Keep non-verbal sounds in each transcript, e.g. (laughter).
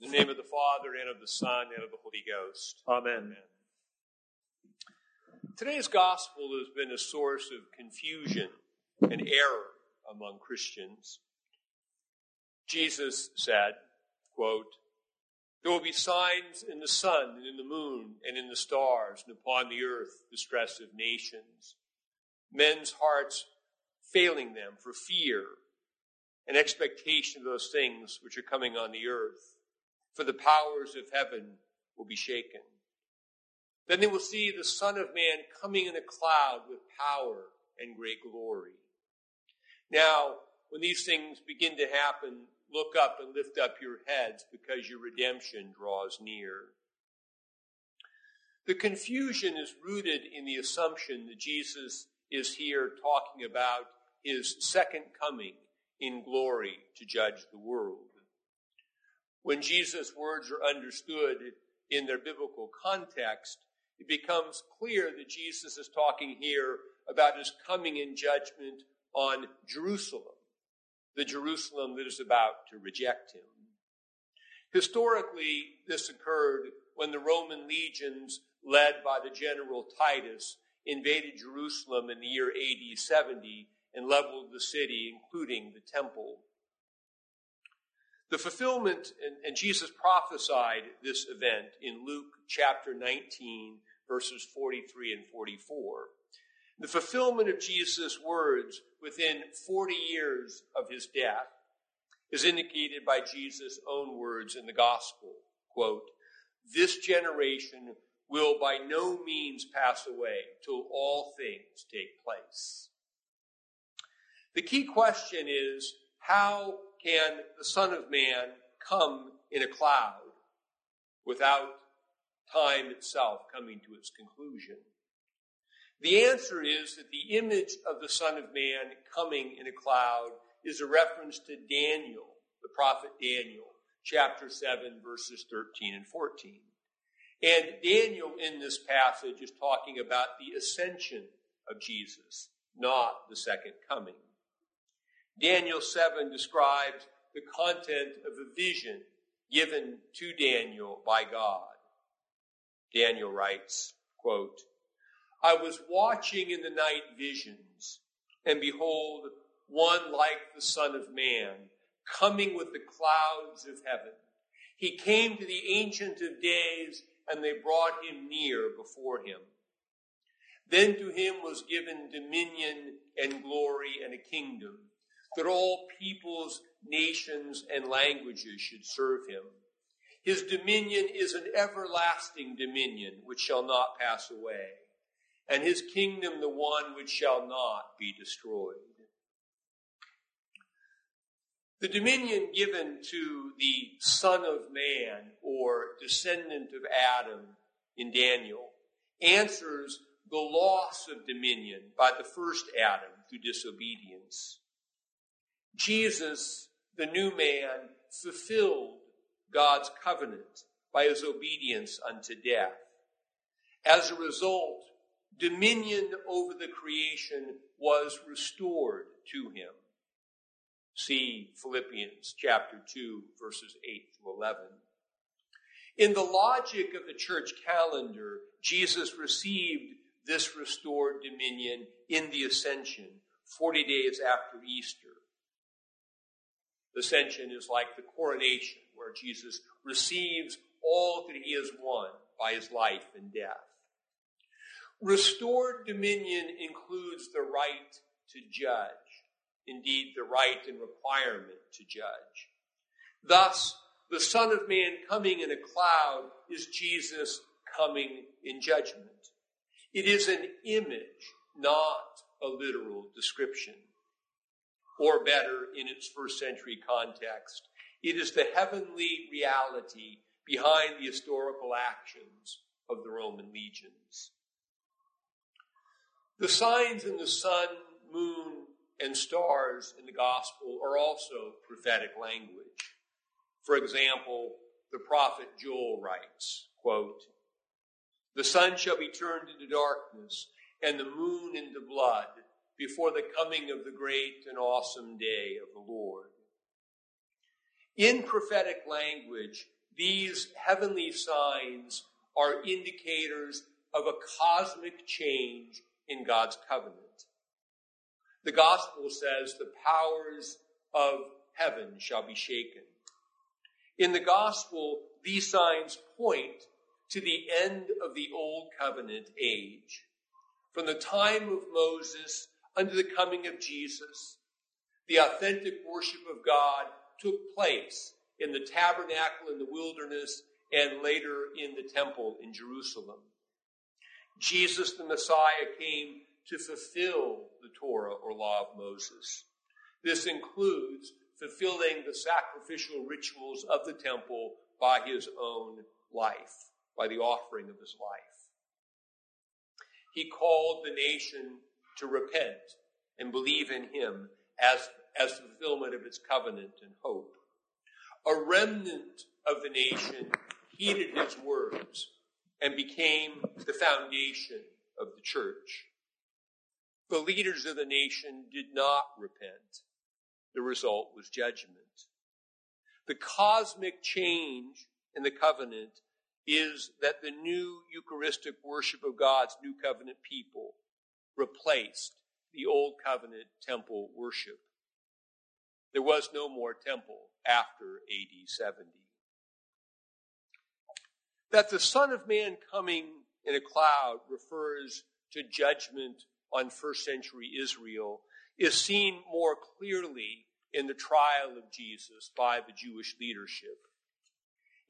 In the name of the Father, and of the Son, and of the Holy Ghost. Amen. Amen. Today's gospel has been a source of confusion and error among Christians. Jesus said, quote, There will be signs in the sun and in the moon and in the stars and upon the earth distress of nations. Men's hearts failing them for fear and expectation of those things which are coming on the earth for the powers of heaven will be shaken. Then they will see the Son of Man coming in a cloud with power and great glory. Now, when these things begin to happen, look up and lift up your heads because your redemption draws near. The confusion is rooted in the assumption that Jesus is here talking about his second coming in glory to judge the world. When Jesus' words are understood in their biblical context, it becomes clear that Jesus is talking here about his coming in judgment on Jerusalem, the Jerusalem that is about to reject him. Historically, this occurred when the Roman legions, led by the general Titus, invaded Jerusalem in the year AD 70 and leveled the city, including the temple. The fulfillment, and, and, Jesus prophesied this event in Luke chapter 19, verses 43 and 44. The fulfillment of Jesus' words within 40 years of his death is indicated by Jesus' own words in the gospel. Quote, This generation will by no means pass away till all things take place. The key question is, how can the Son of Man come in a cloud without time itself coming to its conclusion? The answer is that the image of the Son of Man coming in a cloud is a reference to Daniel, the prophet Daniel, chapter 7, verses 13 and 14. And Daniel in this passage is talking about the ascension of Jesus, not the second coming. Daniel 7 describes the content of a vision given to Daniel by God. Daniel writes, quote, I was watching in the night visions, and behold, one like the Son of Man, coming with the clouds of heaven. He came to the Ancient of Days, and they brought him near before him. Then to him was given dominion and glory and a kingdom that all peoples, nations, and languages should serve him. His dominion is an everlasting dominion which shall not pass away, and his kingdom the one which shall not be destroyed. The dominion given to the Son of Man or descendant of Adam in Daniel answers the loss of dominion by the first Adam through disobedience. Jesus, the new man, fulfilled God's covenant by his obedience unto death. As a result, dominion over the creation was restored to him. See Philippians chapter 2, verses 8 to 11. In the logic of the church calendar, Jesus received this restored dominion in the ascension, 40 days after Easter. Ascension is like the coronation, where Jesus receives all that he has won by his life and death. Restored dominion includes the right to judge, indeed, the right and requirement to judge. Thus, the Son of Man coming in a cloud is Jesus coming in judgment. It is an image, not a literal description or better in its first century context. It is the heavenly reality behind the historical actions of the Roman legions. The signs in the sun, moon, and stars in the gospel are also prophetic language. For example, the prophet Joel writes, quote, The sun shall be turned into darkness and the moon into blood before the coming of the great and awesome day of the Lord. In prophetic language, These heavenly signs are indicators of a cosmic change in God's covenant. The gospel says the powers of heaven shall be shaken. In the gospel, these signs point to the end of the old covenant age. From the time of Moses unto the coming of Jesus, the authentic worship of God took place in the tabernacle in the wilderness and later in the temple in Jerusalem. Jesus the Messiah came to fulfill the Torah or law of Moses. This includes fulfilling the sacrificial rituals of the temple by his own life, by the offering of his life. He called the nation to repent and believe in him as, as fulfillment of its covenant and hope. A remnant of the nation heeded his words and became the foundation of the church. The leaders of the nation did not repent. The result was judgment. The cosmic change in the covenant is that the new Eucharistic worship of God's new covenant people replaced the old covenant temple worship. There was no more temple after AD 70. That the Son of Man coming in a cloud refers to judgment on first century Israel is seen more clearly in the trial of Jesus by the Jewish leadership.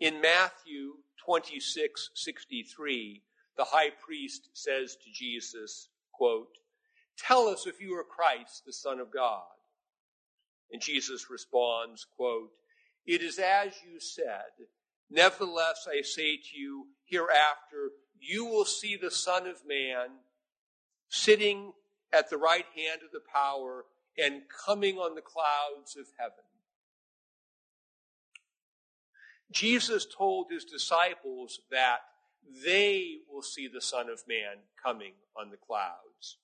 In Matthew 26, 63, the high priest says to Jesus, quote, Tell us if you are Christ, the Son of God. And Jesus responds, quote, It is as you said. Nevertheless, I say to you, hereafter you will see the Son of Man sitting at the right hand of the power and coming on the clouds of heaven. Jesus told his disciples that they will see the Son of Man coming on the clouds.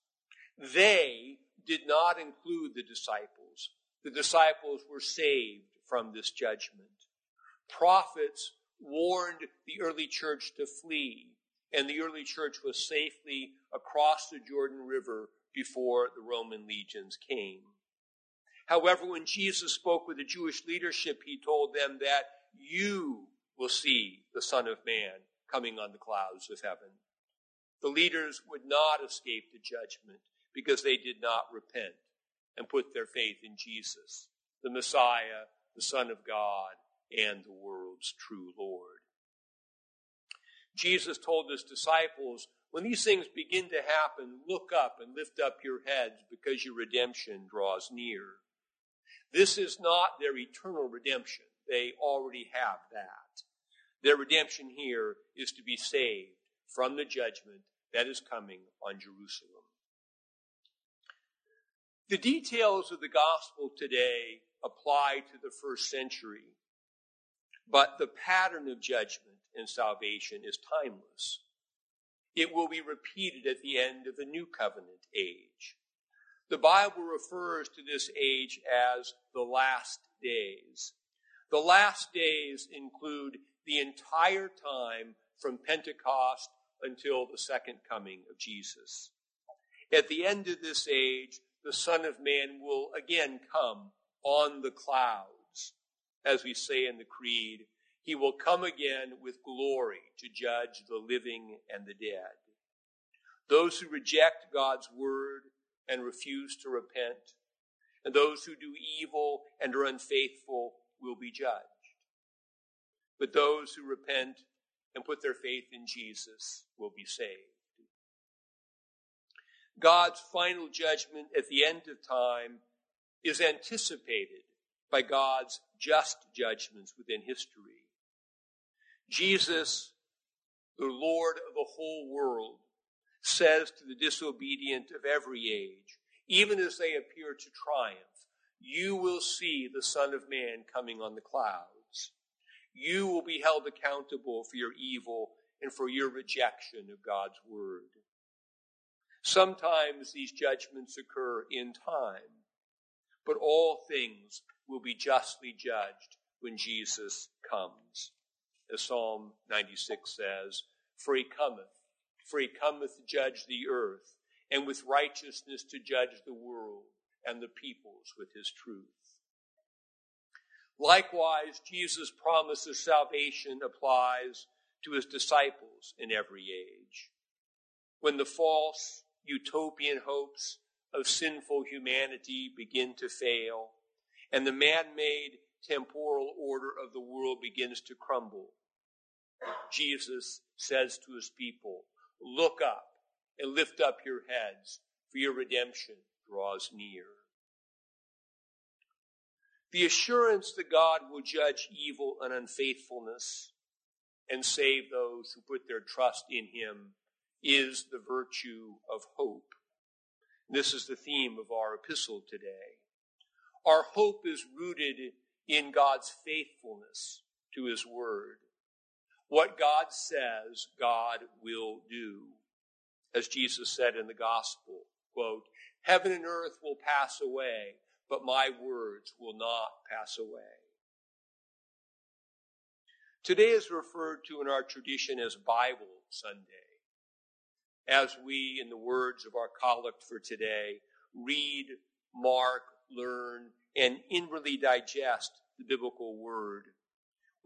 They did not include the disciples. The disciples were saved from this judgment. Prophets warned the early church to flee, and the early church was safely across the Jordan River before the Roman legions came. However, when Jesus spoke with the Jewish leadership, he told them that you will see the Son of Man coming on the clouds of heaven. The leaders would not escape the judgment because they did not repent and put their faith in Jesus, the Messiah, the Son of God, and the world's true Lord. Jesus told his disciples, when these things begin to happen, look up and lift up your heads because your redemption draws near. This is not their eternal redemption. They already have that. Their redemption here is to be saved from the judgment that is coming on Jerusalem. The details of the gospel today apply to the first century, but the pattern of judgment and salvation is timeless. It will be repeated at the end of the new covenant age. The Bible refers to this age as the last days. The last days include the entire time from Pentecost until the second coming of Jesus. At the end of this age, the Son of Man will again come on the clouds, as we say in the Creed, he will come again with glory to judge the living and the dead. Those who reject God's word and refuse to repent, and those who do evil and are unfaithful will be judged. But those who repent and put their faith in Jesus will be saved. God's final judgment at the end of time is anticipated by God's just judgments within history. Jesus, the Lord of the whole world, says to the disobedient of every age, even as they appear to triumph, you will see the Son of Man coming on the clouds. You will be held accountable for your evil and for your rejection of God's word. Sometimes these judgments occur in time, but all things will be justly judged when Jesus comes. as Psalm 96 says, For he cometh, for he cometh to judge the earth, and with righteousness to judge the world and the peoples with his truth. Likewise, Jesus' promise of salvation applies to his disciples in every age. When the false utopian hopes of sinful humanity begin to fail, and the man made temporal order of the world begins to crumble, Jesus says to his people, Look up and lift up your heads, for your redemption draws near. The assurance that God will judge evil and unfaithfulness and save those who put their trust in him is the virtue of hope. This is the theme of our epistle today. Our hope is rooted in God's faithfulness to his word. What God says, God will do. As Jesus said in the gospel, quote, heaven and earth will pass away, but my words will not pass away. Today is referred to in our tradition as Bible Sunday as we, in the words of our collect for today, read, mark, learn, and inwardly digest the biblical word,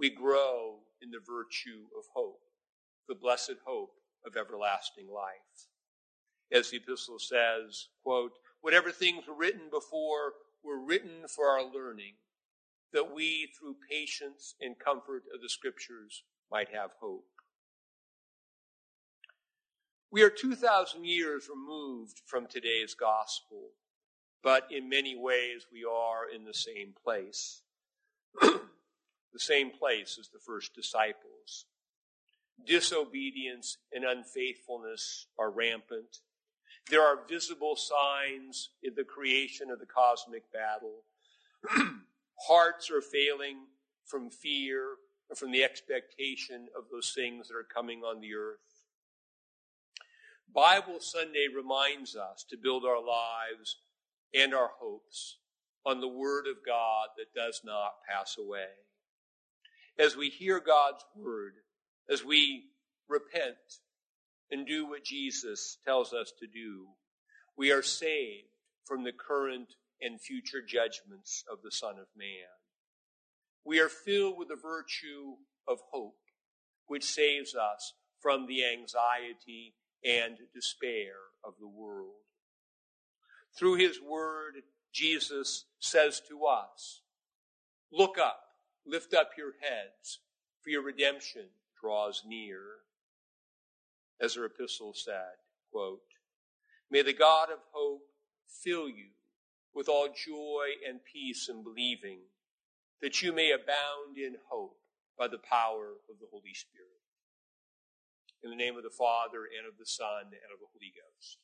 we grow in the virtue of hope, the blessed hope of everlasting life. As the epistle says, quote, whatever things were written before were written for our learning, that we, through patience and comfort of the scriptures, might have hope. We are 2,000 years removed from today's gospel, but in many ways we are in the same place. (clears throat) the same place as the first disciples. Disobedience and unfaithfulness are rampant. There are visible signs in the creation of the cosmic battle. (clears throat) Hearts are failing from fear and from the expectation of those things that are coming on the earth. Bible Sunday reminds us to build our lives and our hopes on the Word of God that does not pass away. As we hear God's Word, as we repent and do what Jesus tells us to do, we are saved from the current and future judgments of the Son of Man. We are filled with the virtue of hope, which saves us from the anxiety and despair of the world. Through his word, Jesus says to us, Look up, lift up your heads, for your redemption draws near. As our epistle said, quote, May the God of hope fill you with all joy and peace in believing, that you may abound in hope by the power of the Holy Spirit. In the name of the Father, and of the Son, and of the Holy Ghost.